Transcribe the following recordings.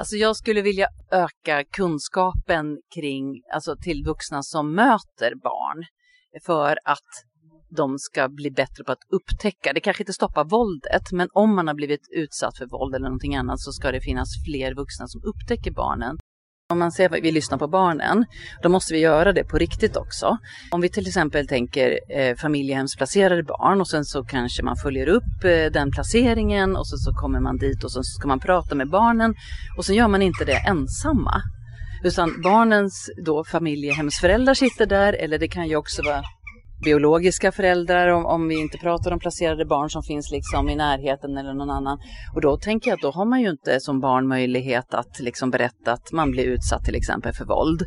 Alltså jag skulle vilja öka kunskapen kring, alltså till vuxna som möter barn för att de ska bli bättre på att upptäcka, det kanske inte stoppar våldet, men om man har blivit utsatt för våld eller någonting annat så ska det finnas fler vuxna som upptäcker barnen. Om man säger att vi lyssnar på barnen, då måste vi göra det på riktigt också. Om vi till exempel tänker eh, familjehemsplacerade barn och sen så kanske man följer upp eh, den placeringen och sen så kommer man dit och så ska man prata med barnen och så gör man inte det ensamma. Utan barnens då familjehemsföräldrar sitter där eller det kan ju också vara biologiska föräldrar om, om vi inte pratar om placerade barn som finns liksom i närheten eller någon annan. Och då tänker jag att då har man ju inte som barn möjlighet att liksom berätta att man blir utsatt till exempel för våld.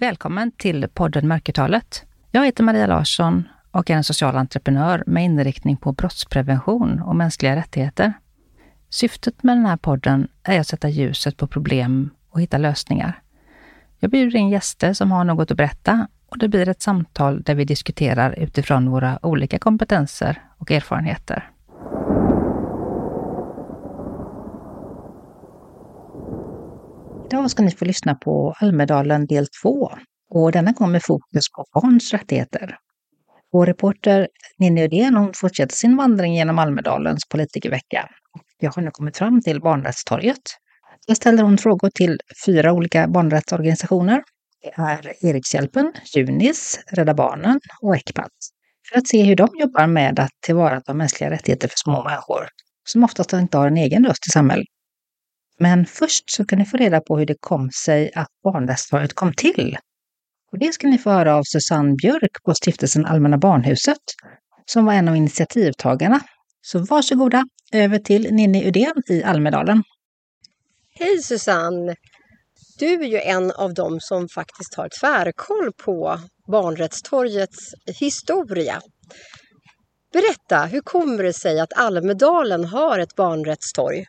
Välkommen till podden Mörkertalet. Jag heter Maria Larsson och är en social entreprenör med inriktning på brottsprevention och mänskliga rättigheter. Syftet med den här podden är att sätta ljuset på problem och hitta lösningar. Jag bjuder in gäster som har något att berätta och det blir ett samtal där vi diskuterar utifrån våra olika kompetenser och erfarenheter. Idag ska ni få lyssna på Almedalen del 2 och denna gång med fokus på barns rättigheter. Vår reporter Ninni Ödén fortsätter sin vandring genom Almedalens politikervecka jag har nu kommit fram till Barnrättstorget. Där ställer hon frågor till fyra olika barnrättsorganisationer. Det är Erikshjälpen, Junis, Rädda Barnen och Ecpat. För att se hur de jobbar med att tillvarata mänskliga rättigheter för små människor, som oftast inte har en egen röst i samhället. Men först så kan ni få reda på hur det kom sig att Barnrättstorget kom till. Och det ska ni få höra av Susanne Björk på stiftelsen Allmänna Barnhuset, som var en av initiativtagarna så varsågoda över till Ninni Udén i Almedalen. Hej Susanne! Du är ju en av dem som faktiskt har tvärkoll på Barnrättstorgets historia. Berätta, hur kommer det sig att Almedalen har ett barnrättstorg?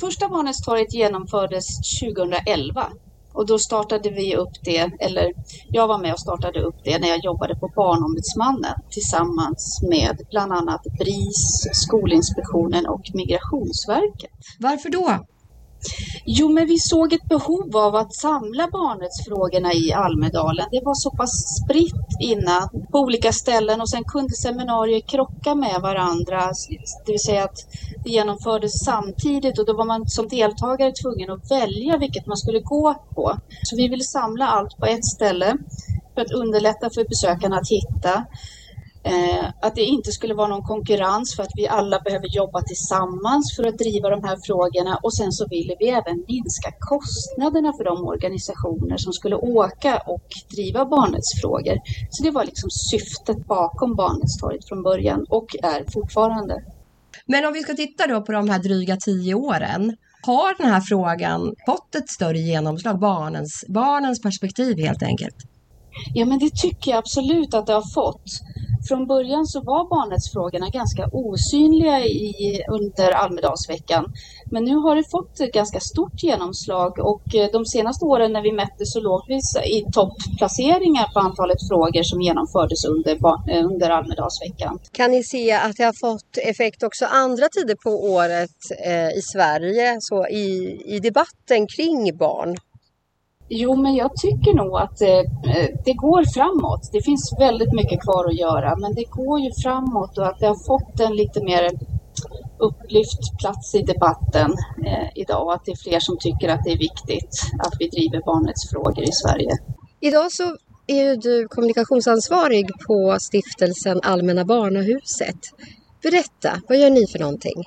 Första Barnrättstorget genomfördes 2011 och då startade vi upp det, eller jag var med och startade upp det när jag jobbade på Barnombudsmannen tillsammans med bland annat BRIS, Skolinspektionen och Migrationsverket. Varför då? Jo, men vi såg ett behov av att samla barnrättsfrågorna i Almedalen. Det var så pass spritt innan på olika ställen och sen kunde seminarier krocka med varandra. Det vill säga att det genomfördes samtidigt och då var man som deltagare tvungen att välja vilket man skulle gå på. Så vi ville samla allt på ett ställe för att underlätta för besökarna att hitta. Eh, att det inte skulle vara någon konkurrens för att vi alla behöver jobba tillsammans för att driva de här frågorna och sen så ville vi även minska kostnaderna för de organisationer som skulle åka och driva barnrättsfrågor. Så det var liksom syftet bakom Barnrättstorget från början och är fortfarande. Men om vi ska titta då på de här dryga tio åren. Har den här frågan fått ett större genomslag, barnens, barnens perspektiv helt enkelt? Ja, men det tycker jag absolut att det har fått. Från början så var barnrättsfrågorna ganska osynliga i, under Almedalsveckan. Men nu har det fått ett ganska stort genomslag och eh, de senaste åren när vi mätte så låg vi i toppplaceringar på antalet frågor som genomfördes under, eh, under Almedalsveckan. Kan ni se att det har fått effekt också andra tider på året eh, i Sverige, så i, i debatten kring barn? Jo, men jag tycker nog att eh, eh, det går framåt. Det finns väldigt mycket kvar att göra, men det går ju framåt och att det har fått en lite mer upplyft plats i debatten eh, idag och att det är fler som tycker att det är viktigt att vi driver barnrättsfrågor i Sverige. Idag så är ju du kommunikationsansvarig på stiftelsen Allmänna Barnahuset. Berätta, vad gör ni för någonting?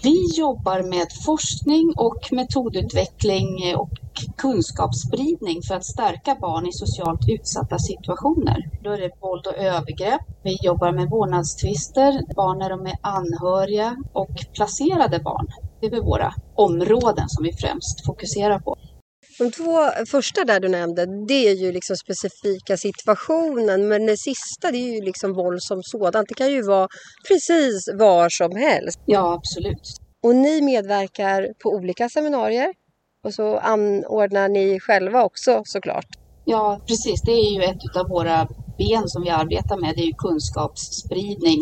Vi jobbar med forskning och metodutveckling och kunskapsspridning för att stärka barn i socialt utsatta situationer. Då är det våld och övergrepp. Vi jobbar med vårdnadstvister, barn när de är anhöriga och placerade barn. Det är våra områden som vi främst fokuserar på. De två första där du nämnde, det är ju liksom specifika situationen. Men det sista, det är ju liksom våld som sådant. Det kan ju vara precis var som helst. Ja, absolut. Och ni medverkar på olika seminarier. Och så anordnar ni själva också såklart. Ja, precis. Det är ju ett av våra ben som vi arbetar med, det är ju kunskapsspridning.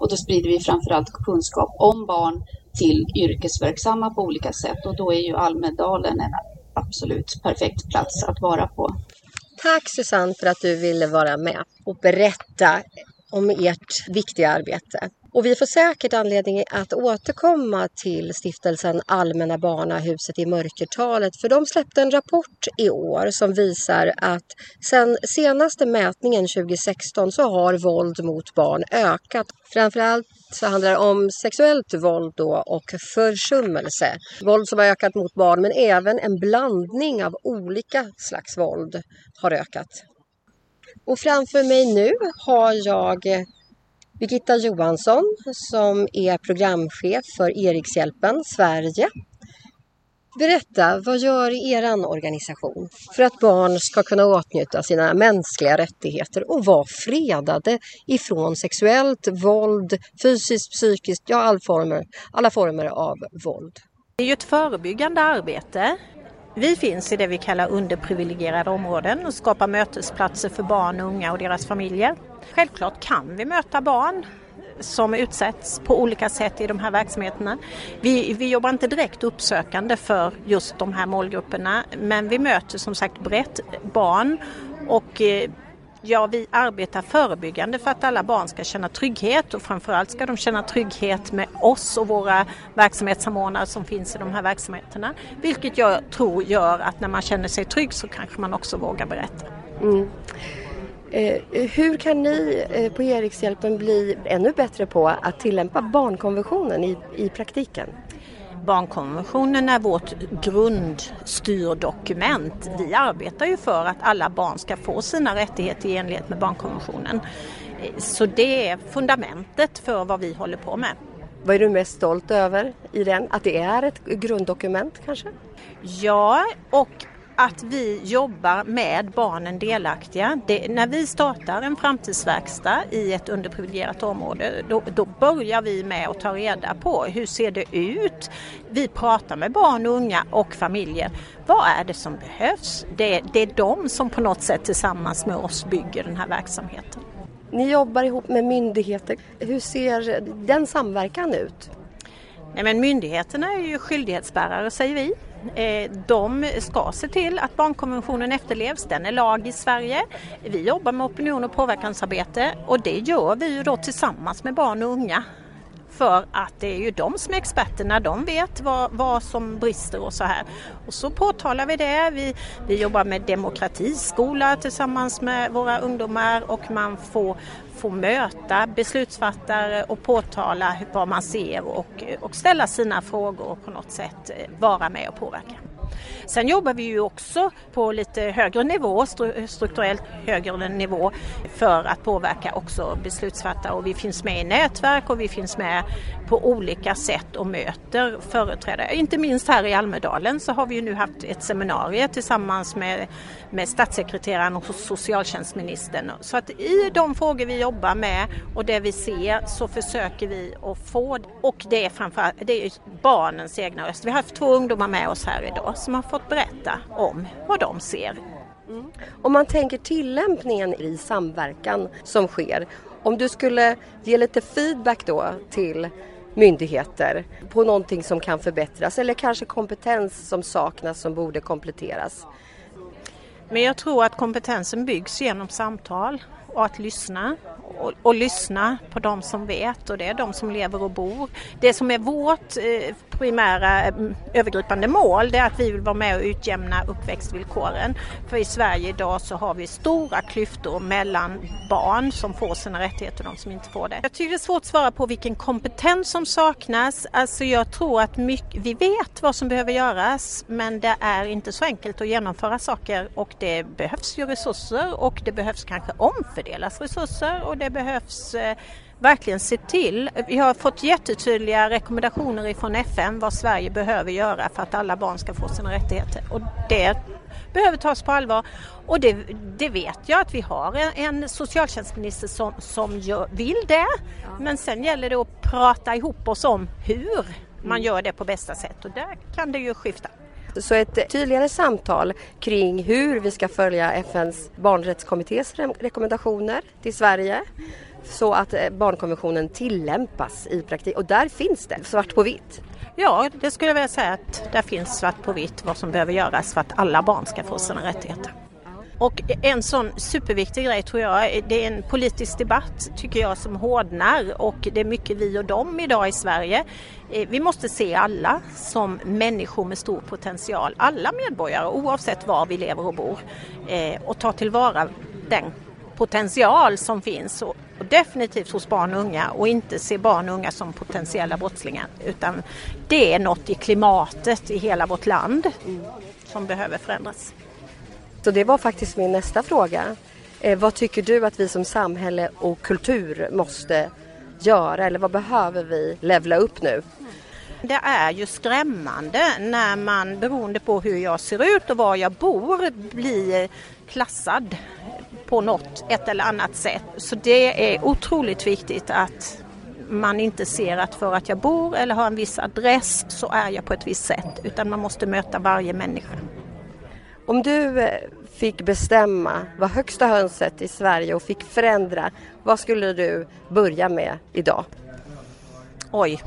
Och då sprider vi framförallt kunskap om barn till yrkesverksamma på olika sätt och då är ju Almedalen en absolut perfekt plats att vara på. Tack Susanne för att du ville vara med och berätta om ert viktiga arbete. Och vi får säkert anledning att återkomma till stiftelsen Allmänna Barnahuset i Mörkertalet för de släppte en rapport i år som visar att sedan senaste mätningen 2016 så har våld mot barn ökat. Framförallt så handlar det om sexuellt våld då och försummelse. Våld som har ökat mot barn men även en blandning av olika slags våld har ökat. Och framför mig nu har jag eh, Birgitta Johansson som är programchef för Erikshjälpen Sverige. Berätta, vad gör er organisation för att barn ska kunna åtnjuta sina mänskliga rättigheter och vara fredade ifrån sexuellt våld, fysiskt, psykiskt, ja all former, alla former av våld? Det är ju ett förebyggande arbete. Vi finns i det vi kallar underprivilegierade områden och skapar mötesplatser för barn, unga och deras familjer. Självklart kan vi möta barn som utsätts på olika sätt i de här verksamheterna. Vi, vi jobbar inte direkt uppsökande för just de här målgrupperna men vi möter som sagt brett barn och eh, Ja, vi arbetar förebyggande för att alla barn ska känna trygghet och framförallt ska de känna trygghet med oss och våra verksamhetssamordnare som finns i de här verksamheterna. Vilket jag tror gör att när man känner sig trygg så kanske man också vågar berätta. Mm. Eh, hur kan ni eh, på Erikshjälpen bli ännu bättre på att tillämpa barnkonventionen i, i praktiken? Barnkonventionen är vårt grundstyrdokument. Vi arbetar ju för att alla barn ska få sina rättigheter i enlighet med barnkonventionen. Så det är fundamentet för vad vi håller på med. Vad är du mest stolt över i den? Att det är ett grunddokument kanske? Ja, och att vi jobbar med barnen delaktiga. Det, när vi startar en framtidsverkstad i ett underprivilegierat område då, då, börjar vi med att ta reda på hur ser det ut? Vi pratar med barn och unga och familjer. Vad är det som behövs? Det, det är de som på något sätt tillsammans med oss bygger den här verksamheten. Ni jobbar ihop med myndigheter. Hur ser den samverkan ut? Nej, men myndigheterna är ju skyldighetsbärare säger vi. Eh, de ska se till att barnkonventionen efterlevs. Den är lag i Sverige. Vi jobbar med opinion och påverkansarbete och det gör vi ju då tillsammans med barn och unga. För att det är ju de som är experterna, de vet vad, vad som brister och så här. Och så påtalar vi det. Vi, vi jobbar med demokratiskola tillsammans med våra ungdomar och man får, får möta beslutsfattare och påtala vad man ser och, och ställa sina frågor och på något sätt eh, vara med och påverka. Sen jobbar vi ju också på lite högre nivå, strukturellt högre nivå för att påverka också beslutsfattare och vi finns med i nätverk och vi finns med på olika sätt och möter företrädare. Inte minst här i Almedalen så har vi ju nu haft ett seminarium tillsammans med, med statssekreteraren och socialtjänstministern. Så att i de frågor vi jobbar med och det vi ser så försöker vi att få och det är framförallt det är barnens egna röst. Vi har haft två ungdomar med oss här idag som har fått berätta om vad de ser. Mm. Om man tänker tillämpningen i samverkan som sker, om du skulle ge lite feedback då till myndigheter på någonting som kan förbättras eller kanske kompetens som saknas som borde kompletteras? Men jag tror att kompetensen byggs genom samtal och att lyssna och, och, lyssna på de som vet och det är de som lever och bor. Det som är vårt eh, primära eh, övergripande mål det är att vi vill vara med och utjämna uppväxtvillkoren. För i Sverige idag så har vi stora klyftor mellan barn som får sina rättigheter och de som inte får det. Jag tycker det är svårt att svara på vilken kompetens som saknas. Alltså jag tror att mycket, vi vet vad som behöver göras men det är inte så enkelt att genomföra saker och det behövs ju resurser och det behövs kanske omfördelas resurser och det behövs eh, verkligen se till. Vi har fått jättetydliga rekommendationer ifrån FN vad Sverige behöver göra för att alla barn ska få sina rättigheter och det behöver tas på allvar. Och det, det vet jag att vi har en, en socialtjänstminister som, som gör, vill det. Ja. Men sen gäller det att prata ihop oss om hur man mm. gör det på bästa sätt och där kan det ju skifta. Så ett tydligare samtal kring hur vi ska följa FNs barnrättskommittés rekommendationer till Sverige så att eh, barnkonventionen tillämpas i praktiken. Och där finns det svart på vitt. Ja, det skulle jag vilja säga att där finns svart på vitt vad som behöver göras för att alla barn ska få sina rättigheter. Och en sån superviktig grej tror jag, det är en politisk debatt tycker jag som hårdnar. Och det är mycket vi och dem idag i Sverige. Eh, vi måste se alla som människor med stor potential, alla medborgare oavsett var vi lever och bor. Eh, och ta tillvara den potential som finns. Och definitivt hos barn och unga. Och inte se barn och unga som potentiella brottslingar. Utan det är något i klimatet i hela vårt land som behöver förändras. Så det var faktiskt min nästa fråga. Eh, vad tycker du att vi som samhälle och kultur måste göra eller vad behöver vi levla upp nu? Det är ju skrämmande när man beroende på hur jag ser ut och var jag bor blir klassad på något, ett eller annat sätt. Så det är otroligt viktigt att man inte ser att för att jag bor eller har en viss adress så är jag på ett visst sätt utan man måste möta varje människa. Om du eh, fick bestämma, var högsta hönset i Sverige och fick förändra, vad skulle du börja med idag? Oj.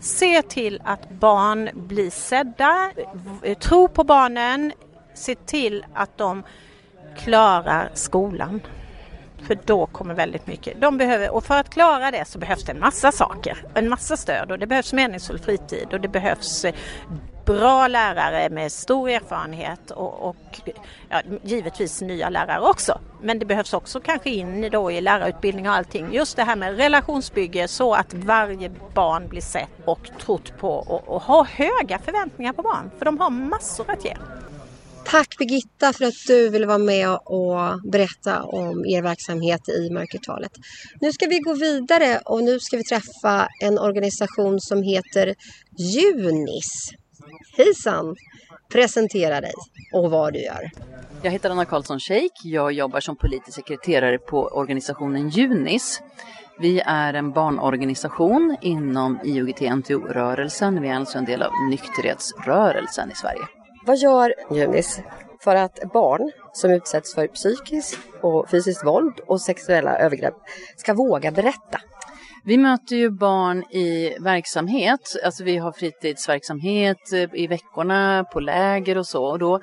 Se till att barn blir sedda, tro på barnen, se till att de klarar skolan. För då kommer väldigt mycket. De behöver, och för att klara det så behövs det en massa saker, en massa stöd och det behövs meningsfull fritid och det behövs eh, bra lärare med stor erfarenhet och, och ja, givetvis nya lärare också. Men det behövs också kanske in då i lärarutbildning och allting. Just det här med relationsbygge så att varje barn blir sett och trott på och, och har höga förväntningar på barn. För de har massor att ge. Tack Birgitta för att du ville vara med och berätta om er verksamhet i mörkertalet. Nu ska vi gå vidare och nu ska vi träffa en organisation som heter Junis. Hejsan! Presentera dig och vad du gör. Jag heter Anna Karlsson Sheik. Jag jobbar som politisk sekreterare på organisationen Junis. Vi är en barnorganisation inom IOGT-NTO-rörelsen. Vi är alltså en del av nykterhetsrörelsen i Sverige. Vad gör Junis för att barn som utsätts för psykiskt och fysiskt våld och sexuella övergrepp ska våga berätta? Vi möter ju barn i verksamhet, alltså vi har fritidsverksamhet eh, i veckorna, på läger och så. Och då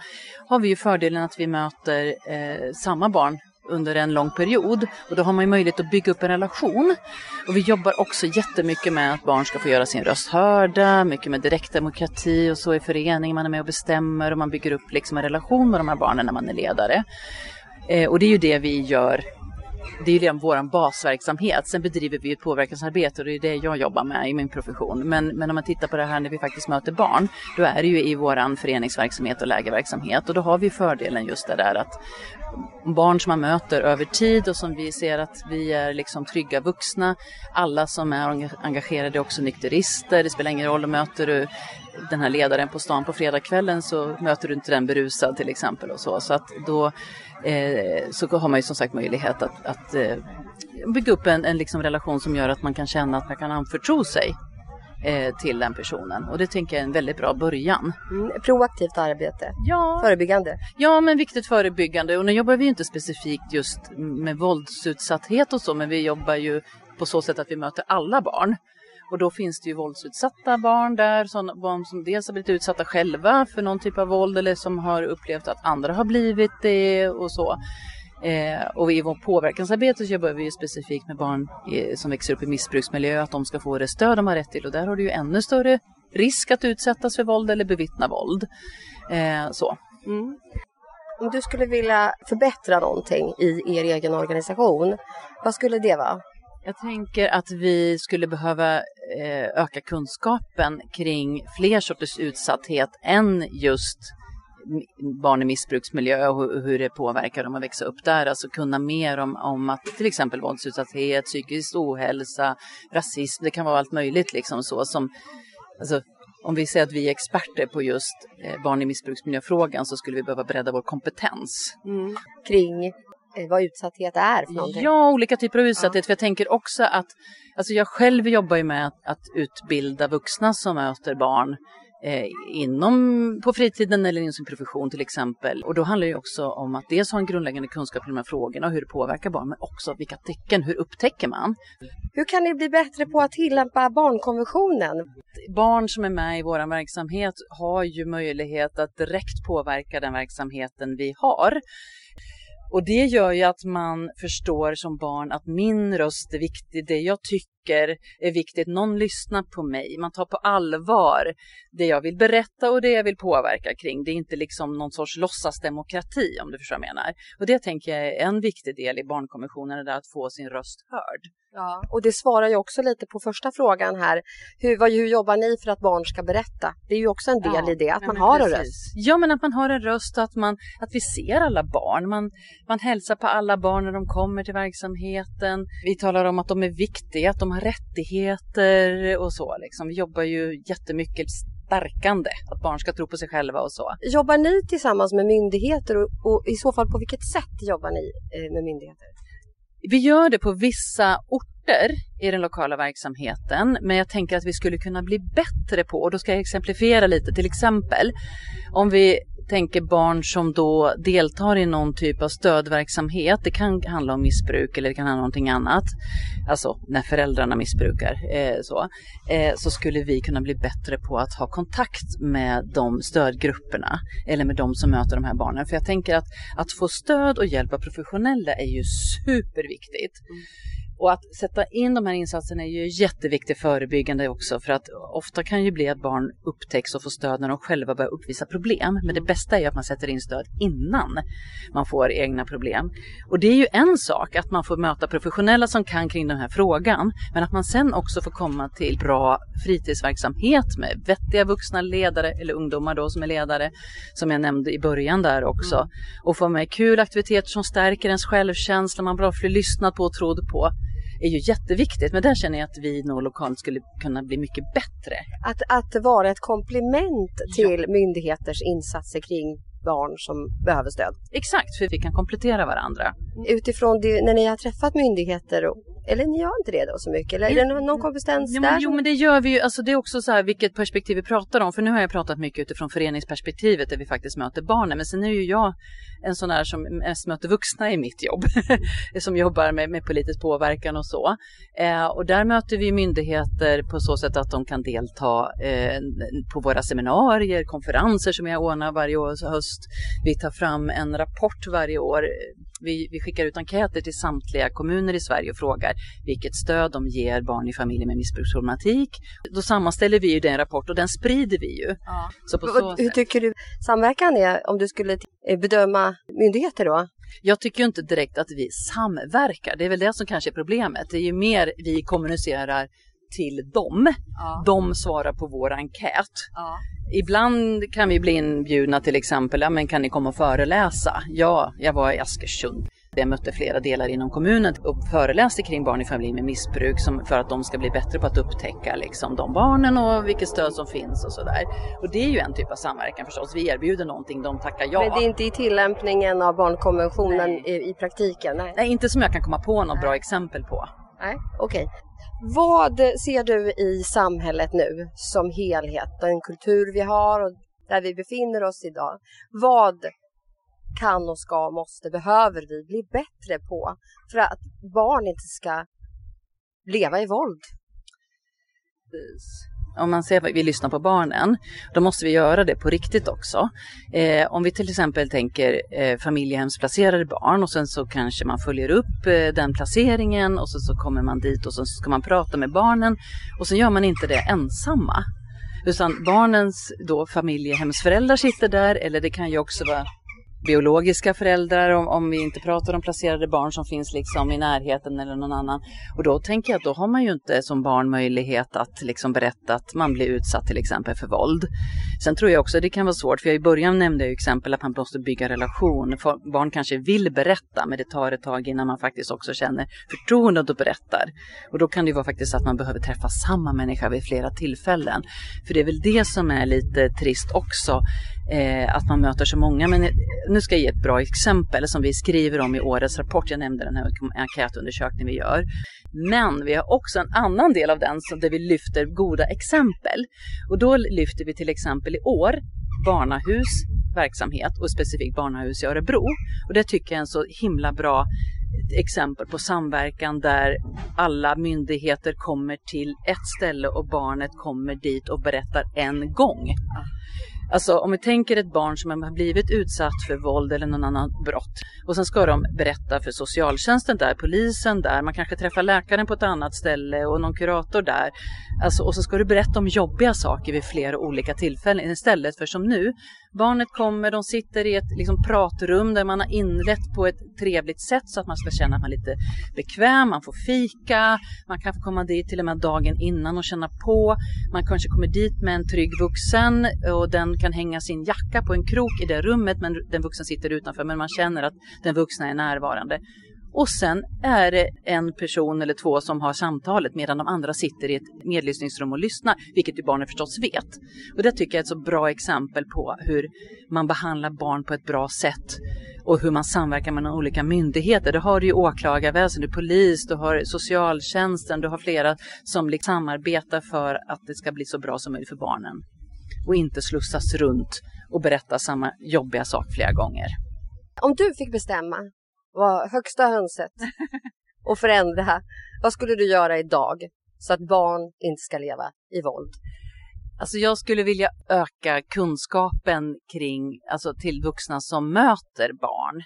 har vi ju fördelen att vi möter eh, samma barn under en lång period och då har man ju möjlighet att bygga upp en relation. Och vi jobbar också jättemycket med att barn ska få göra sin röst hörda, mycket med direktdemokrati och så i förening, man är med och bestämmer och man bygger upp liksom en relation med de här barnen när man är ledare. Eh, och det är ju det vi gör det är ju redan vår basverksamhet. Sen bedriver vi ett påverkansarbete och det är det jag jobbar med i min profession. Men, men om man tittar på det här när vi faktiskt möter barn, då är det ju i vår föreningsverksamhet och lägerverksamhet. Och då har vi fördelen just det där att barn som man möter över tid och som vi ser att vi är liksom trygga vuxna. Alla som är engagerade är också nykterister. Det spelar ingen roll om möter du den här ledaren på stan på fredagskvällen så möter du inte den berusad till exempel och så. Så att då så har man ju som sagt möjlighet att, att eh, bygga upp en, en liksom relation som gör att man kan känna att man kan anförtro sig eh, till den personen. Och det tänker jag är en väldigt bra början. Mm, proaktivt arbete, ja. förebyggande. Ja, men viktigt förebyggande. Och nu jobbar vi inte specifikt just med våldsutsatthet och så, men vi jobbar ju på så sätt att vi möter alla barn. Och då finns det ju våldsutsatta barn där, sådana barn som dels har blivit utsatta själva för någon typ av våld eller som har upplevt att andra har blivit det och så. Eh, och i vårt påverkansarbete så jobbar vi specifikt med barn i, som växer upp i missbruksmiljö, att de ska få det stöd de har rätt till. Och där har du ju ännu större risk att utsättas för våld eller bevittna våld. Eh, så. Mm. Om du skulle vilja förbättra någonting i er egen organisation, vad skulle det vara? Jag tänker att vi skulle behöva eh, öka kunskapen kring fler sorters utsatthet än just barn i missbruksmiljö och hur det påverkar dem att växa upp där. Alltså kunna mer om, om att till exempel våldsutsatthet, psykisk ohälsa, rasism, det kan vara allt möjligt liksom så som alltså, om vi säger att vi är experter på just eh, barn i missbruksmiljöfrågan så skulle vi behöva bredda vår kompetens. Mm. Kring Eh, vad utsatthet är för någonting? Ja, olika typer av utsatthet. Ja. För jag tänker också att, alltså jag själv jobbar ju med att, att utbilda vuxna som möter barn eh, inom på fritiden eller inom sin profession till exempel. Och då handlar det också om att dels ha en grundläggande kunskap i de här frågorna och hur det påverkar barn, men också vilka tecken, hur upptäcker man? Hur kan ni bli bättre på att tillämpa barnkonventionen? Barn som är med i vår verksamhet har ju möjlighet att direkt påverka den verksamheten vi har. Och det gör ju att man förstår som barn att min röst är viktig, det jag tycker är viktigt, någon lyssnar på mig, man tar på allvar det jag vill berätta och det jag vill påverka kring. Det är inte liksom någon sorts låtsasdemokrati om du förstår vad jag menar. Och det tänker jag är en viktig del i barnkonventionen, det att få sin röst hörd. Ja, och det svarar ju också lite på första frågan här. Hur, vad, hur jobbar ni för att barn ska berätta? Det är ju också en del ja, i det, att man har precis. en röst. Ja, men att man har en röst och att, man, att vi ser alla barn. Man, man hälsar på alla barn när de kommer till verksamheten. Vi talar om att de är viktiga, att de har rättigheter och så. Liksom. Vi jobbar ju jättemycket stärkande, att barn ska tro på sig själva och så. Jobbar ni tillsammans med myndigheter och, och i så fall på vilket sätt jobbar ni eh, med myndigheter? Vi gör det på vissa orter i den lokala verksamheten, men jag tänker att vi skulle kunna bli bättre på, och då ska jag exemplifiera lite, till exempel om vi tänker barn som då deltar i någon typ av stödverksamhet. Det kan handla om missbruk eller det kan handla om någonting annat. Alltså när föräldrarna missbrukar eh, så, eh, så skulle vi kunna bli bättre på att ha kontakt med de stödgrupperna eller med de som möter de här barnen. För jag tänker att att få stöd och hjälp av professionella är ju superviktigt. Mm. Och att sätta in de här insatserna är ju jätteviktigt förebyggande också för att ofta kan ju bli att barn upptäcks och får stöd när de själva börjar uppvisa problem. Men det bästa är ju att man sätter in stöd innan man får egna problem. Och det är ju en sak att man får möta professionella som kan kring den här frågan. Men att man sen också får komma till bra fritidsverksamhet med vettiga vuxna ledare eller ungdomar då som är ledare som jag nämnde i början där också. Mm. Och få med kul aktiviteter som stärker ens självkänsla, man blir lyssnat på och trodd på är ju jätteviktigt. Men där känner jag att vi nog lokalt skulle kunna bli mycket bättre. Att, att vara ett komplement till ja. myndigheters insatser kring barn som behöver stöd. Exakt, för vi kan komplettera varandra. Utifrån det, när ni har träffat myndigheter eller ni gör inte det då så mycket? Eller är det någon kompetens där? Men, jo, men det gör vi ju. Alltså, det är också så här vilket perspektiv vi pratar om. För nu har jag pratat mycket utifrån föreningsperspektivet där vi faktiskt möter barnen. Men sen är ju jag en sån där som mest möter vuxna i mitt jobb. som jobbar med, med politisk påverkan och så. Eh, och där möter vi myndigheter på så sätt att de kan delta eh, på våra seminarier, konferenser som jag ordnar varje år höst. Vi tar fram en rapport varje år vi, vi, skickar ut enkäter till samtliga kommuner i Sverige och frågar vilket stöd de ger barn i familjer med missbruksproblematik. Då sammanställer vi ju den rapport och den sprider vi ju. Ja. Så så Hur tycker du samverkan är om du skulle eh, bedöma myndigheter då? Jag tycker inte direkt att vi samverkar. Det är väl det som kanske är problemet. Det är ju mer vi kommunicerar till dem. Ja. De svarar på vår enkät. Ja. Ibland kan vi bli inbjudna till exempel, ja men kan ni komma och föreläsa? Ja, jag var i Askersund. Jag mötte flera delar inom kommunen och föreläste kring barn i familj med missbruk som, för att de ska bli bättre på att upptäcka liksom, de barnen och vilket stöd som finns och sådär. Och det är ju en typ av samverkan förstås. Vi erbjuder någonting, de tackar ja. Men det är inte i tillämpningen av barnkonventionen i, i, praktiken? Nej. Nej, inte som jag kan komma på något bra exempel på. Nej, okej. Okay. Vad ser du i samhället nu som helhet, den kultur vi har och där vi befinner oss idag? Vad kan och ska, måste, behöver vi bli bättre på för att barn inte ska leva i våld? Om man säger att vi lyssnar på barnen, då måste vi göra det på riktigt också. Eh, om vi till exempel tänker eh, familjehemsplacerade barn och sen så kanske man följer upp eh, den placeringen och så, så kommer man dit och så ska man prata med barnen och sen gör man inte det ensamma. Utan barnens då familjehemsföräldrar sitter där eller det kan ju också vara biologiska föräldrar om, om vi inte pratar om placerade barn som finns liksom i närheten eller någon annan. Och då tänker jag att då har man ju inte som barn möjlighet att liksom berätta att man blir utsatt till exempel för våld. Sen tror jag också det kan vara svårt, för jag i början nämnde jag exempel att man måste bygga relation. Barn kanske vill berätta men det tar ett tag innan man faktiskt också känner förtroende och berättar. Och då kan det ju vara faktiskt att man behöver träffa samma människa vid flera tillfällen. För det är väl det som är lite trist också eh, att man möter så många. Men eh, nu ska jag ge ett bra exempel som vi skriver om i årets rapport. Jag nämnde den här enkätundersökningen vi gör. Men vi har också en annan del av den där vi lyfter goda exempel. Och då lyfter vi till exempel i år barnahus verksamhet och specifikt barnahus i Örebro. Och det tycker jag är en så himla bra eh, exempel på samverkan där alla myndigheter kommer till ett ställe och barnet kommer dit och berättar en gång. Alltså om vi tänker ett barn som har blivit utsatt för våld eller någon annan brott och sen ska de berätta för socialtjänsten där, polisen där, man kanske träffar läkaren på ett annat ställe och någon kurator där. Alltså, och så ska du berätta om jobbiga saker vid flera olika tillfällen istället för som nu. Barnet kommer, de sitter i ett liksom, pratrum där man har inlett på ett trevligt sätt så att man ska känna att man är lite bekväm, man får fika, man kan få komma dit till och med dagen innan och känna på. Man kanske kommer dit med en trygg vuxen och den kan hänga sin jacka på en krok i det rummet men den vuxna sitter utanför men man känner att den vuxna är närvarande. Och sen är det en person eller två som har samtalet medan de andra sitter i ett medlyssningsrum och lyssnar, vilket ju barnen förstås vet. Och det tycker jag är ett så bra exempel på hur man behandlar barn på ett bra sätt och hur man samverkar med olika myndigheter. Det har du ju åklagarväsendet, polis, du har socialtjänsten, du har flera som liksom samarbetar för att det ska bli så bra som möjligt för barnen och inte slussas runt och berätta samma jobbiga sak flera gånger. Om du fick bestämma, var högsta hönset och förändra, vad skulle du göra idag så att barn inte ska leva i våld? Alltså jag skulle vilja öka kunskapen kring, alltså till vuxna som möter barn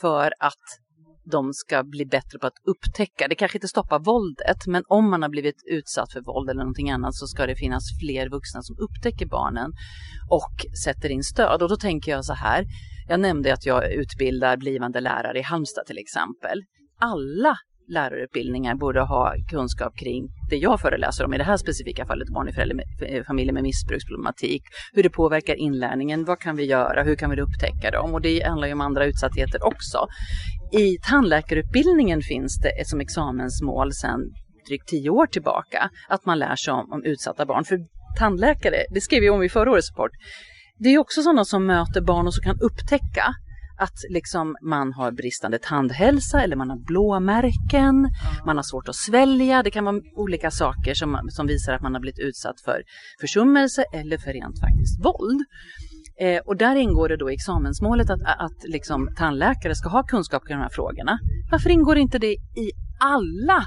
för att de ska bli bättre på att upptäcka, det kanske inte stoppar våldet, men om man har blivit utsatt för våld eller någonting annat så ska det finnas fler vuxna som upptäcker barnen och sätter in stöd. Och då tänker jag så här, jag nämnde att jag utbildar blivande lärare i Halmstad till exempel. Alla lärarutbildningar borde ha kunskap kring det jag föreläser om, i det här specifika fallet barn i eh, familjer med missbruksproblematik, hur det påverkar inlärningen, vad kan vi göra, hur kan vi upptäcka dem? Och det handlar ju om andra utsattheter också. I tandläkarutbildningen finns det som examensmål sedan drygt tio år tillbaka att man lär sig om, om utsatta barn. För tandläkare, det skrev vi om i förra årets rapport, det är också sådana som möter barn och som kan upptäcka att liksom man har bristande tandhälsa eller man har blåmärken, mm. man har svårt att svälja. Det kan vara olika saker som, som visar att man har blivit utsatt för försummelse eller för rent faktiskt våld. Eh, och där ingår det då i examensmålet att, att liksom tandläkare ska ha kunskap kring de här frågorna. Varför ingår inte det i alla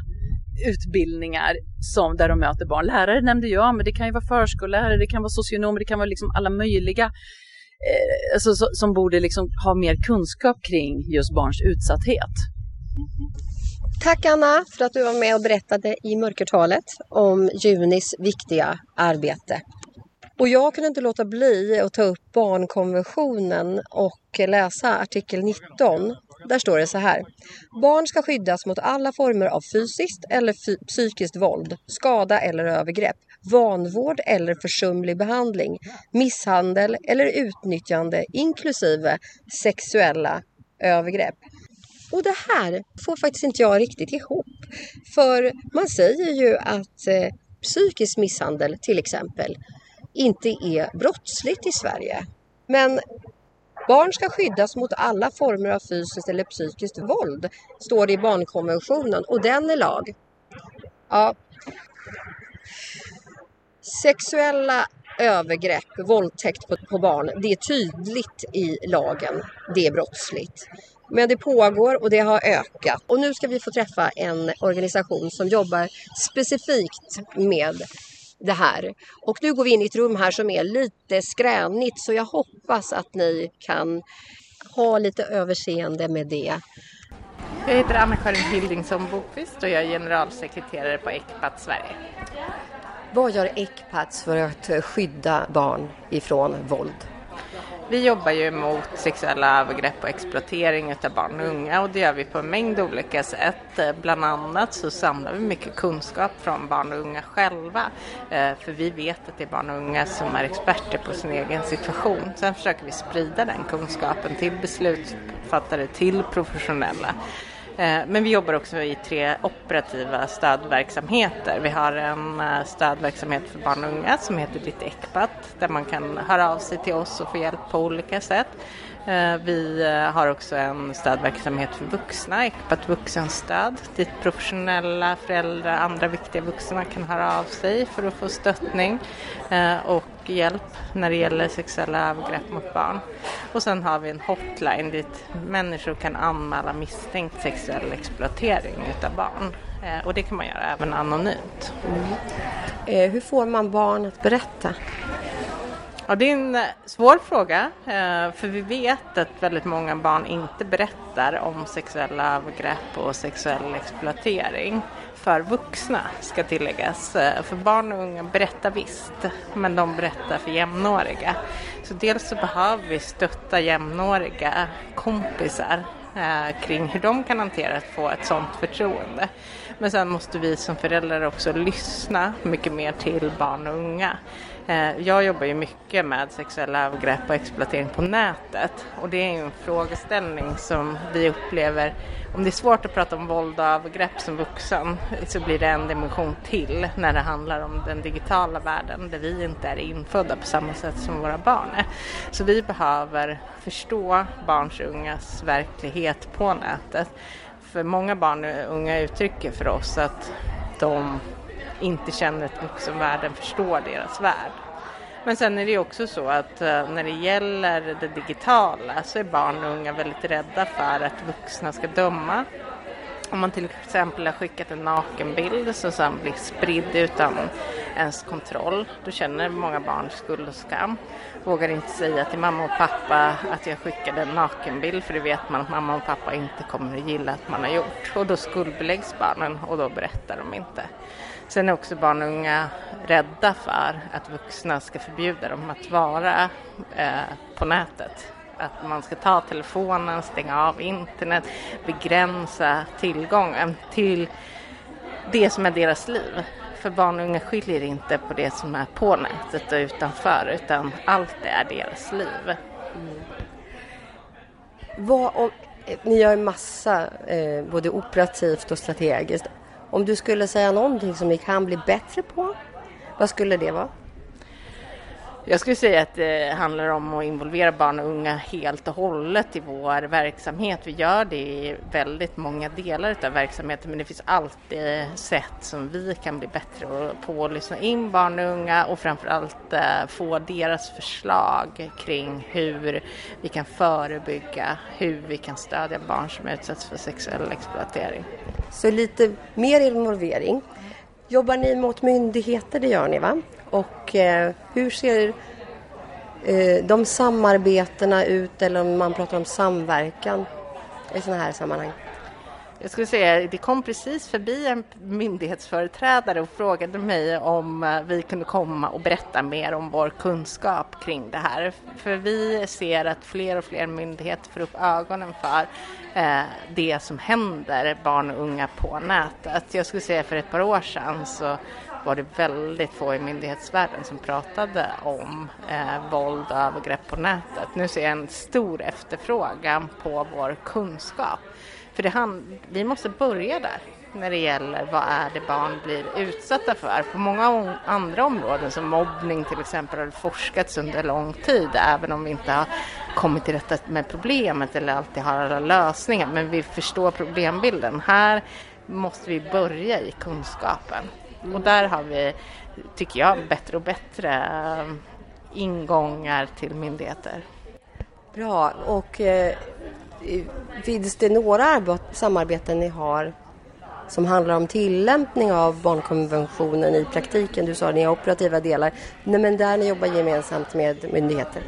utbildningar som, där de möter barn? Lärare nämnde jag, men det kan ju vara förskollärare, det kan vara socionomer, det kan vara liksom alla möjliga eh, alltså, så, som borde liksom ha mer kunskap kring just barns utsatthet. Tack Anna för att du var med och berättade i Mörkertalet om Junis viktiga arbete. Och jag kunde inte låta bli att ta upp barnkonventionen och läsa artikel 19. Där står det så här. Barn ska skyddas mot alla former av fysiskt eller psykiskt våld, skada eller övergrepp, vanvård eller försumlig behandling, misshandel eller utnyttjande inklusive sexuella övergrepp. Och det här får faktiskt inte jag riktigt ihop. För man säger ju att eh, psykisk misshandel till exempel inte är brottsligt i Sverige. Men barn ska skyddas mot alla former av fysiskt eller psykiskt våld, står det i barnkonventionen och den är lag. Ja. Sexuella övergrepp, våldtäkt på, på barn, det är tydligt i lagen. Det är brottsligt. Men det pågår och det har ökat. Och nu ska vi få träffa en organisation som jobbar specifikt med det här. Och nu går vi in i ett rum här som är lite skränigt så jag hoppas att ni kan ha lite överseende med det. Jag heter Anna-Karin Hildingsson Bokvist och jag är generalsekreterare på ECPAT Sverige. Vad gör ECPAT för att skydda barn ifrån våld? Vi jobbar ju mot sexuella övergrepp och exploatering av barn och unga och det gör vi på en mängd olika sätt. Bland annat så samlar vi mycket kunskap från barn och unga själva eh, för vi vet att det är barn och unga som är experter på sin egen situation. Sen försöker vi sprida den kunskapen till beslutsfattare, till professionella. Eh, men vi jobbar också i tre operativa stödverksamheter. Vi har en eh, stödverksamhet för barn och unga som heter Ditt Ecpat där man kan höra av sig till oss och få hjälp på olika sätt. Eh, vi eh, har också en stödverksamhet för vuxna, Ecpat vuxenstöd, dit professionella föräldrar, andra viktiga vuxna kan höra av sig för att få stöttning eh, och hjälp när det gäller sexuella övergrepp mot barn. Och sen har vi en hotline dit människor kan anmäla misstänkt sexuell exploatering utav barn. Och det kan man göra även anonymt. Mm. Hur får man barn att berätta? Ja, det är en eh, svår fråga, eh, för vi vet att väldigt många barn inte berättar om sexuella övergrepp och sexuell exploatering för vuxna ska tilläggas. Eh, för barn och unga berättar visst, men de berättar för jämnåriga. Så dels så behöver vi stötta jämnåriga kompisar kring hur de kan hantera att få ett sådant förtroende. Men sen måste vi som föräldrar också lyssna mycket mer till barn och unga. Eh, jag jobbar ju mycket med sexuella övergrepp och exploatering på nätet och det är en frågeställning som vi upplever om det är svårt att prata om våld och övergrepp som vuxen så blir det en dimension till när det handlar om den digitala världen där vi inte är infödda på samma sätt som våra barn är. Så vi behöver förstå barns och ungas verklighet på nätet. För många barn och unga uttrycker för oss att de inte känner att liksom vuxenvärlden förstår deras värld. Men sen är det också så att eh, när det gäller det digitala så är barn och unga väldigt rädda för att vuxna ska döma. Om man till exempel har skickat en nakenbild som sen blir spridd utan ens kontroll, då känner många barn skuld och skam. Vågar inte säga till mamma och pappa att jag skickade en nakenbild för det vet man att mamma och pappa inte kommer att gilla att man har gjort. Och då skuldbeläggs barnen och då berättar de inte. Sen är också barn och unga rädda för att vuxna ska förbjuda dem att vara eh, på nätet. Att man ska ta telefonen, stänga av internet, begränsa tillgången till det som är deras liv. För barn och unga skiljer inte på det som är på nätet och utanför utan allt är deras liv. Mm. Vad om, eh, ni gör massa, eh, både operativt och strategiskt. Om du skulle säga någonting som ni kan bli bättre på, vad skulle det vara? Jag skulle säga att det handlar om att involvera barn och unga helt och hållet i vår verksamhet. Vi gör det i väldigt många delar av verksamheten men det finns alltid sätt som vi kan bli bättre på att lyssna in barn och unga och framförallt eh, få deras förslag kring hur vi kan förebygga, hur vi kan stödja barn som utsätts för sexuell exploatering. Så lite mer involvering. Jobbar ni mot myndigheter? Det gör ni va? Och eh, hur ser eh, de samarbetena ut eller om man pratar om samverkan i sådana här sammanhang? Jag skulle säga, det kom precis förbi en myndighetsföreträdare och frågade mig om eh, vi kunde komma och berätta mer om vår kunskap kring det här. För vi ser att fler och fler myndigheter får upp ögonen för eh, det som händer barn och unga på nätet. Jag skulle säga för ett par år sedan så var det väldigt få i myndighetsvärlden som pratade om eh, våld och övergrepp på nätet. Nu ser jag en stor efterfrågan på vår kunskap. För det hand, vi måste börja där när det gäller vad är det barn blir utsatta för. På många andra områden som mobbning till exempel har det forskats under lång tid även om vi inte har kommit till rätta med problemet eller alltid har alla lösningar men vi förstår problembilden. Här måste vi börja i kunskapen och där har vi, tycker jag, bättre och bättre eh, ingångar till myndigheter. Bra, och eh, finns det några samarbeten ni har som handlar om tillämpning av barnkonventionen i praktiken? Du sa att ni har operativa delar, Nej, men där ni jobbar gemensamt med myndigheter?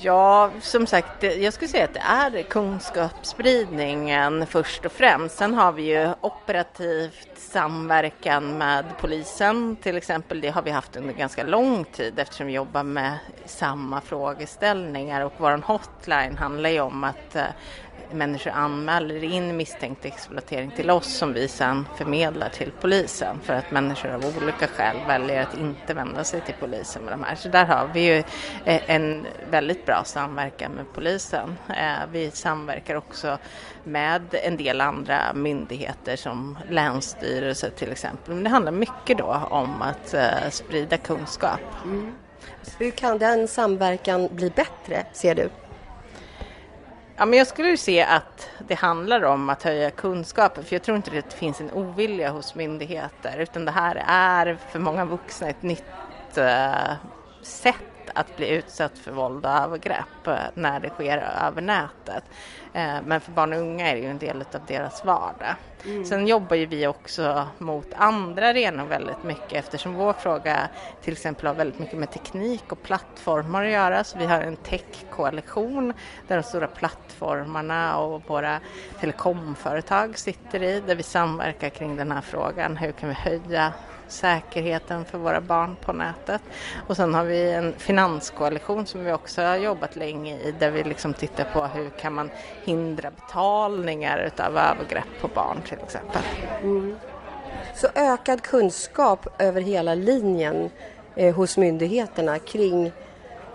Ja, som sagt, jag skulle säga att det är kunskapsspridningen först och främst. Sen har vi ju operativt samverkan med polisen till exempel. Det har vi haft under ganska lång tid eftersom vi jobbar med samma frågeställningar och vår hotline handlar ju om att eh, människor anmäler in misstänkt exploatering till oss som vi sedan förmedlar till polisen för att människor av olika skäl väljer att inte vända sig till polisen med de här. Så där har vi ju eh, en väldigt bra samverkan med polisen. Eh, vi samverkar också med en del andra myndigheter som Länsstyrelsen till exempel. Men det handlar mycket då om att eh, sprida kunskap. Mm. Hur kan den samverkan bli bättre, ser du? Ja, men jag skulle se att det handlar om att höja kunskapen, för jag tror inte det finns en ovilja hos myndigheter, utan det här är för många vuxna ett nytt uh, sätt att bli utsatt för våld och övergrepp uh, när det sker över nätet. Uh, men för barn och unga är det ju en del av deras vardag. Mm. Sen jobbar ju vi också mot andra arenor väldigt mycket eftersom vår fråga till exempel har väldigt mycket med teknik och plattformar att göra. Så vi har en techkoalition där de stora plattformarna och våra telekomföretag sitter i där vi samverkar kring den här frågan. Hur kan vi höja säkerheten för våra barn på nätet. Och sen har vi en finanskoalition som vi också har jobbat länge i där vi liksom tittar på hur kan man hindra betalningar utav övergrepp på barn till exempel. Mm. Så ökad kunskap över hela linjen eh, hos myndigheterna kring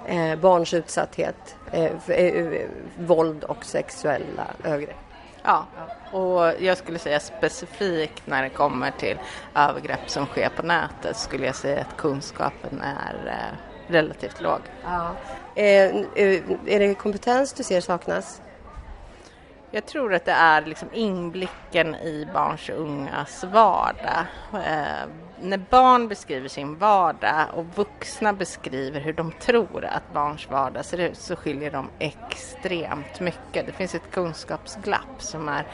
eh, barns utsatthet, eh, eh, eh våld och sexuella övergrepp. Ja, och jag skulle säga specifikt när det kommer till övergrepp som sker på nätet skulle jag säga att kunskapen är eh, relativt låg. Ja. Eh, eh, är det kompetens du ser saknas? Jag tror att det är liksom inblicken i barns och ungas vardag. Eh, när barn beskriver sin vardag och vuxna beskriver hur de tror att barns vardag ser ut så skiljer de extremt mycket. Det finns ett kunskapsglapp som är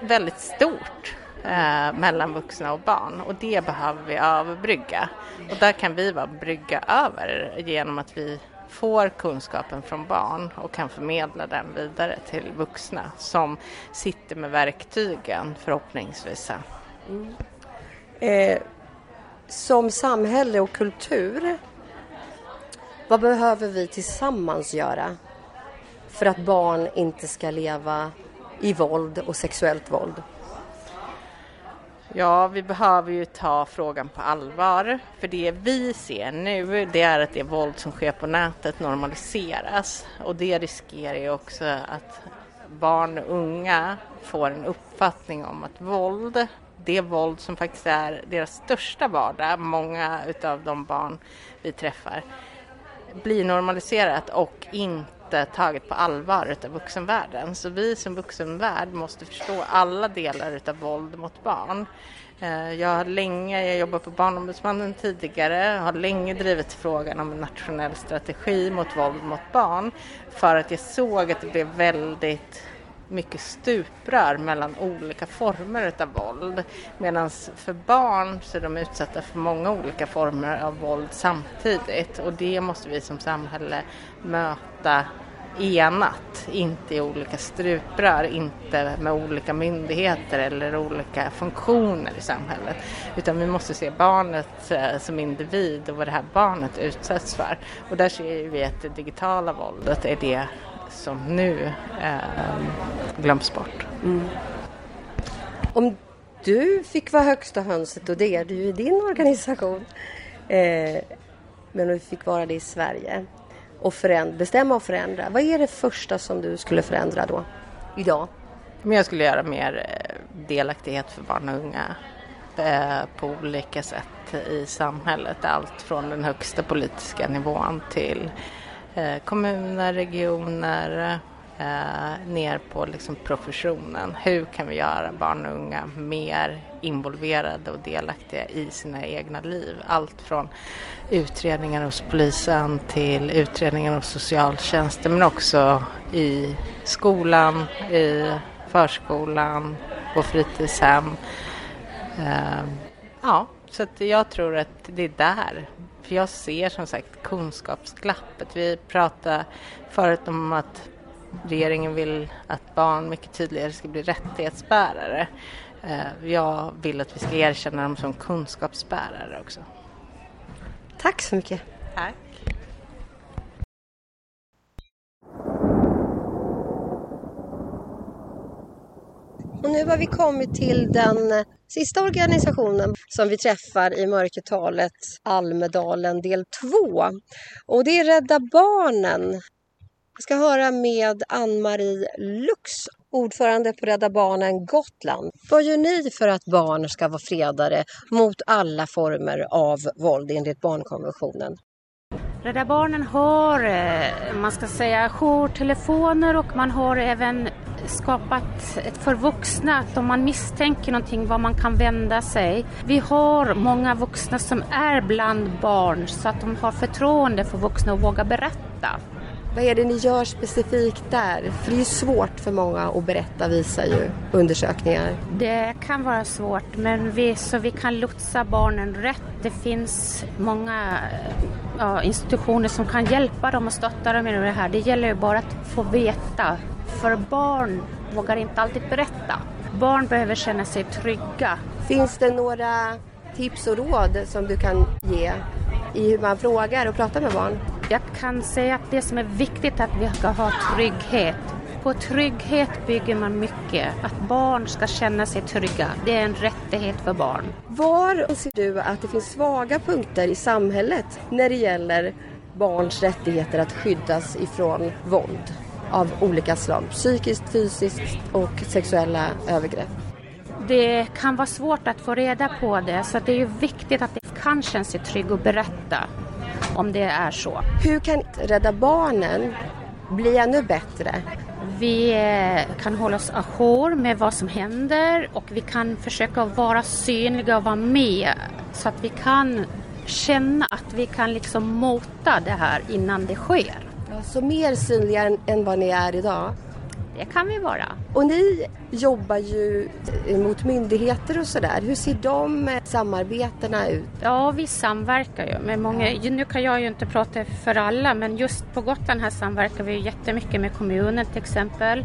väldigt stort eh, mellan vuxna och barn och det behöver vi överbrygga. Och där kan vi vara brygga över genom att vi får kunskapen från barn och kan förmedla den vidare till vuxna som sitter med verktygen förhoppningsvis. Mm. Eh, som samhälle och kultur, vad behöver vi tillsammans göra för att barn inte ska leva i våld och sexuellt våld? Ja, vi behöver ju ta frågan på allvar. För det vi ser nu, det är att det våld som sker på nätet normaliseras. Och det riskerar ju också att barn och unga får en uppfattning om att våld, det våld som faktiskt är deras största vardag, många utav de barn vi träffar, blir normaliserat och inte inte taget på allvar utav vuxenvärlden. Så vi som vuxenvärld måste förstå alla delar utav våld mot barn. Eh, jag har länge, jag jobbar på Barnombudsmannen tidigare, har länge drivit frågan om en nationell strategi mot våld mot barn för att jag såg att det blev väldigt mycket stuprör mellan olika former utav våld. Medan för barn så är de utsatta för många olika former av våld samtidigt och det måste vi som samhälle möta enat, inte i olika stuprör, inte med olika myndigheter eller olika funktioner i samhället. Utan vi måste se barnet eh, som individ och vad det här barnet utsätts för. Och där ser vi att det digitala våldet är det som nu eh, glöms bort. Mm. Om du fick vara högsta hönset och det är du i din organisation eh, men du fick vara det i Sverige och förändra, bestämma och förändra. Vad är det första som du skulle förändra då, idag? Men jag skulle göra mer eh, delaktighet för barn och unga eh, på olika sätt i samhället. Allt från den högsta politiska nivån till Eh, kommuner, regioner, eh, ner på liksom professionen. Hur kan vi göra barn och unga mer involverade och delaktiga i sina egna liv? Allt från utredningar hos polisen till utredningar hos socialtjänsten men också i skolan, i förskolan, på fritidshem. Eh, ja, så att jag tror att det är där. För jag ser som sagt kunskapsglappet. Vi pratade förut om att regeringen vill att barn mycket tydligare ska bli rättighetsbärare. Ehm, jag vill att vi ska erkänna dem som kunskapsbärare också. Tack så mycket. Tack. nu har vi kommit till den sista organisationen som vi träffar i mörkertalet Almedalen del 2. Och det är Rädda Barnen. Jag ska höra med Ann-Marie Lux, ordförande på Rädda Barnen Gotland. Vad gör ni för att barn ska vara fredade mot alla former av våld enligt barnkonventionen? Rädda Barnen har, eh, man ska säga, jourtelefoner och man har även skapat ett för vuxna att om man misstänker någonting var man kan vända sig. Vi har många vuxna som är bland barn så att de har förtroende för vuxna och vågar berätta. Vad är det ni gör specifikt där? För det är ju svårt för många att berätta visar ju undersökningar. Det kan vara svårt men vi, så vi kan lotsa barnen rätt. Det finns många ja, institutioner som kan hjälpa dem och stötta dem i det här. Det gäller ju bara att få veta. För barn vågar inte alltid berätta. Barn behöver känna sig trygga. Finns det några tips och råd som du kan ge i hur man frågar och pratar med barn? Jag kan säga att det som är viktigt är att vi ska ha trygghet. På trygghet bygger man mycket. Att barn ska känna sig trygga, det är en rättighet för barn. Var ser du att det finns svaga punkter i samhället när det gäller barns rättigheter att skyddas ifrån våld av olika slag? Psykiskt, fysiskt och sexuella övergrepp. Det kan vara svårt att få reda på det så det är ju viktigt att det kan känna sig trygg och berätta om det är så. Hur kan Rädda Barnen bli ännu bättre? Vi eh, kan hålla oss ajour med vad som händer och vi kan försöka vara synliga och vara med så att vi kan känna att vi kan liksom mota det här innan det sker. Så mer synliga än vad ni är idag? Det kan vi vara. Och ni jobbar ju mot myndigheter och sådär. Hur ser de samarbetena ut? Ja, vi samverkar ju med många. Nu kan jag ju inte prata för alla, men just på Gotland här samverkar vi jättemycket med kommunen till exempel.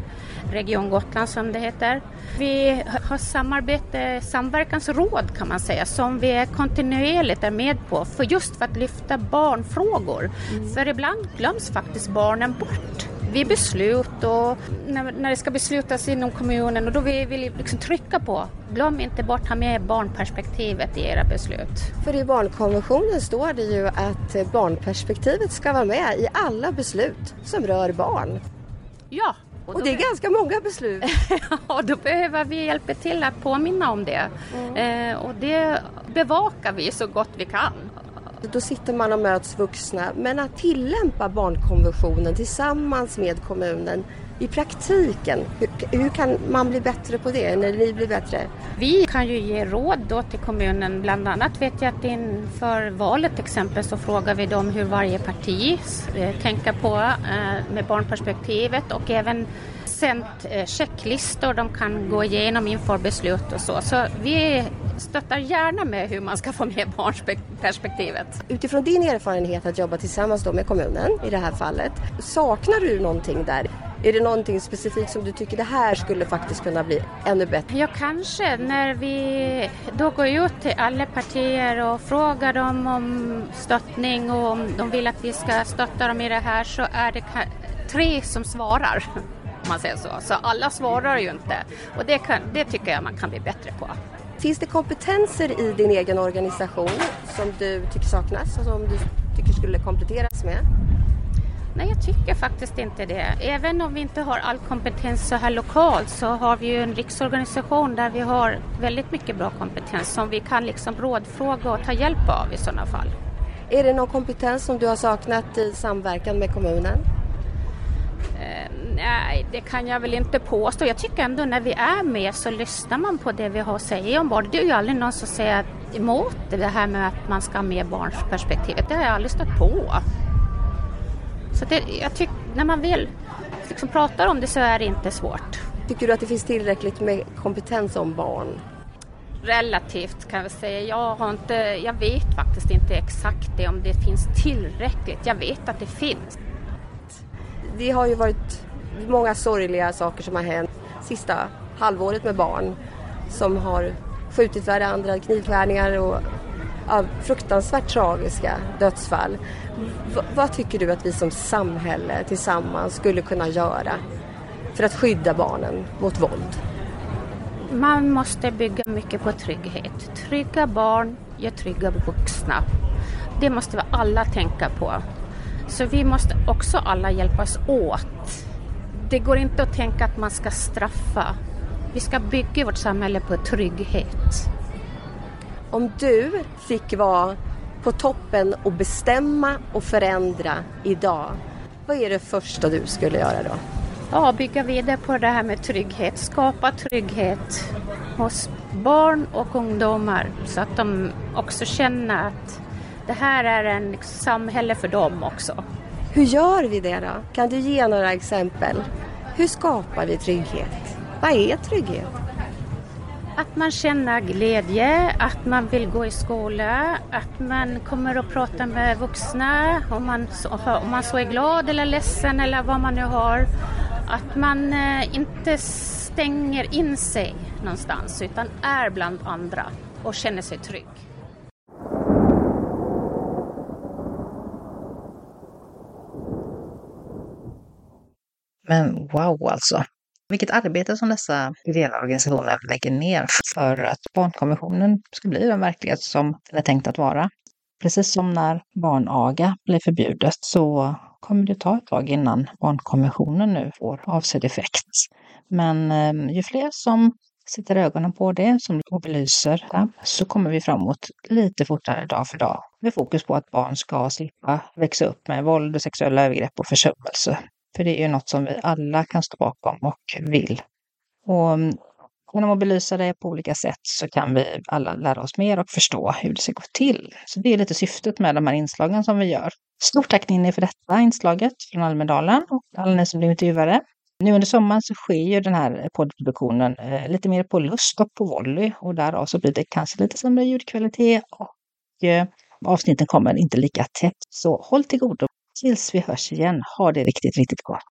Region Gotland som det heter. Vi har samarbete, samverkansråd kan man säga, som vi kontinuerligt är med på, för just för att lyfta barnfrågor. Mm. För ibland glöms faktiskt barnen bort vid beslut och när, när det ska beslutas inom kommunen och då vill vi liksom trycka på glöm inte bort ha med barnperspektivet i era beslut. För i barnkonventionen står det ju att barnperspektivet ska vara med i alla beslut som rör barn. Ja. Och, och det är ganska många beslut. ja, då behöver vi hjälpa till att påminna om det. Mm. Eh, och det bevakar vi så gott vi kan. Då sitter man och möts vuxna. Men att tillämpa barnkonventionen tillsammans med kommunen i praktiken, hur, hur, kan man bli bättre på det? När ni blir bättre? Vi kan ju ge råd då till kommunen. Bland annat vet jag att inför valet exempel så frågar vi dem hur varje parti eh, tänker på eh, med barnperspektivet och även sänt eh, checklistor de kan gå igenom inför beslut och så. Så vi stöttar gärna med hur man ska få med barnperspektivet. Utifrån din erfarenhet att jobba tillsammans med kommunen i det här fallet, saknar du någonting där? Är det någonting specifikt som du tycker det här skulle faktiskt kunna bli ännu bättre? Ja, kanske. När vi då går ut till alla partier och frågar dem om stöttning och om de vill att vi ska stötta dem i det här så är det tre som svarar. Om man säger så. Så alla svarar ju inte och det, kan, det tycker jag man kan bli bättre på. Finns det kompetenser i din egen organisation som du tycker saknas och som du tycker skulle kompletteras med? Nej, jag tycker faktiskt inte det. Även om vi inte har all kompetens så här lokalt så har vi ju en riksorganisation där vi har väldigt mycket bra kompetens som vi kan liksom rådfråga och ta hjälp av i sådana fall. Är det någon kompetens som du har saknat i samverkan med kommunen? Eh, nej, det kan jag väl inte påstå. Jag tycker ändå när vi är med så lyssnar man på det vi har att säga om barn. Det är ju aldrig någon som säger emot det här med att man ska ha med barnsperspektivet. Det har jag aldrig stött på. Så det, jag tycker, när man vill liksom prata om det så är det inte svårt. Tycker du att det finns tillräckligt med kompetens om barn? Relativt kan jag säga. Jag, har inte, jag vet faktiskt inte exakt det om det finns tillräckligt. Jag vet att det finns. Det har ju varit många sorgliga saker som har hänt sista halvåret med barn som har skjutit varandra, knivskärningar och ja, fruktansvärt tragiska dödsfall. V vad tycker du att vi som samhälle tillsammans skulle kunna göra för att skydda barnen mot våld? Man måste bygga mycket på trygghet. Trygga barn ger trygga vuxna. Det måste vi alla tänka på. Så vi måste också alla hjälpas åt. Det går inte att tänka att man ska straffa. Vi ska bygga vårt samhälle på trygghet. Om du fick vara på toppen och bestämma och förändra idag, vad är det första du skulle göra då? Ja, bygga vidare på det här med trygghet, skapa trygghet hos barn och ungdomar så att de också känner att det här är en samhälle för dem också. Hur gör vi det då? Kan du ge några exempel? Hur skapar vi trygghet? Vad är trygghet? Att man känner glädje, att man vill gå i skola, att man kommer och pratar med vuxna om man, om man så är glad eller ledsen eller vad man nu har. Att man eh, inte stänger in sig någonstans utan är bland andra och känner sig trygg. Men wow alltså! Vilket arbete som dessa ideella organisationer lägger ner för att barnkonventionen ska bli den verklighet som den är tänkt att vara. Precis som när barnaga blir förbjudet så kommer det ta ett tag innan barnkonventionen nu får avsedd effekt. Men eh, ju fler som sätter ögonen på det, som belyser det, så kommer vi framåt lite fortare dag för dag. Med fokus på att barn ska slippa växa upp med våld, sexuella övergrepp och försummelse. För det är ju något som vi alla kan stå bakom och vill. Och mm, genom att belysa det på olika sätt så kan vi alla lära oss mer och förstå hur det ska gå till. Så det är lite syftet med de här inslagen som vi gör. Stort tack Ninni för detta inslaget från Almedalen och alla ni som blev intervjuade. Nu under sommaren så sker ju den här poddproduktionen eh, lite mer på lust och på volley och därav så blir det kanske lite sämre ljudkvalitet och eh, avsnitten kommer inte lika tätt. Så håll till godo tills vi hörs igen. Ha det riktigt, riktigt gott.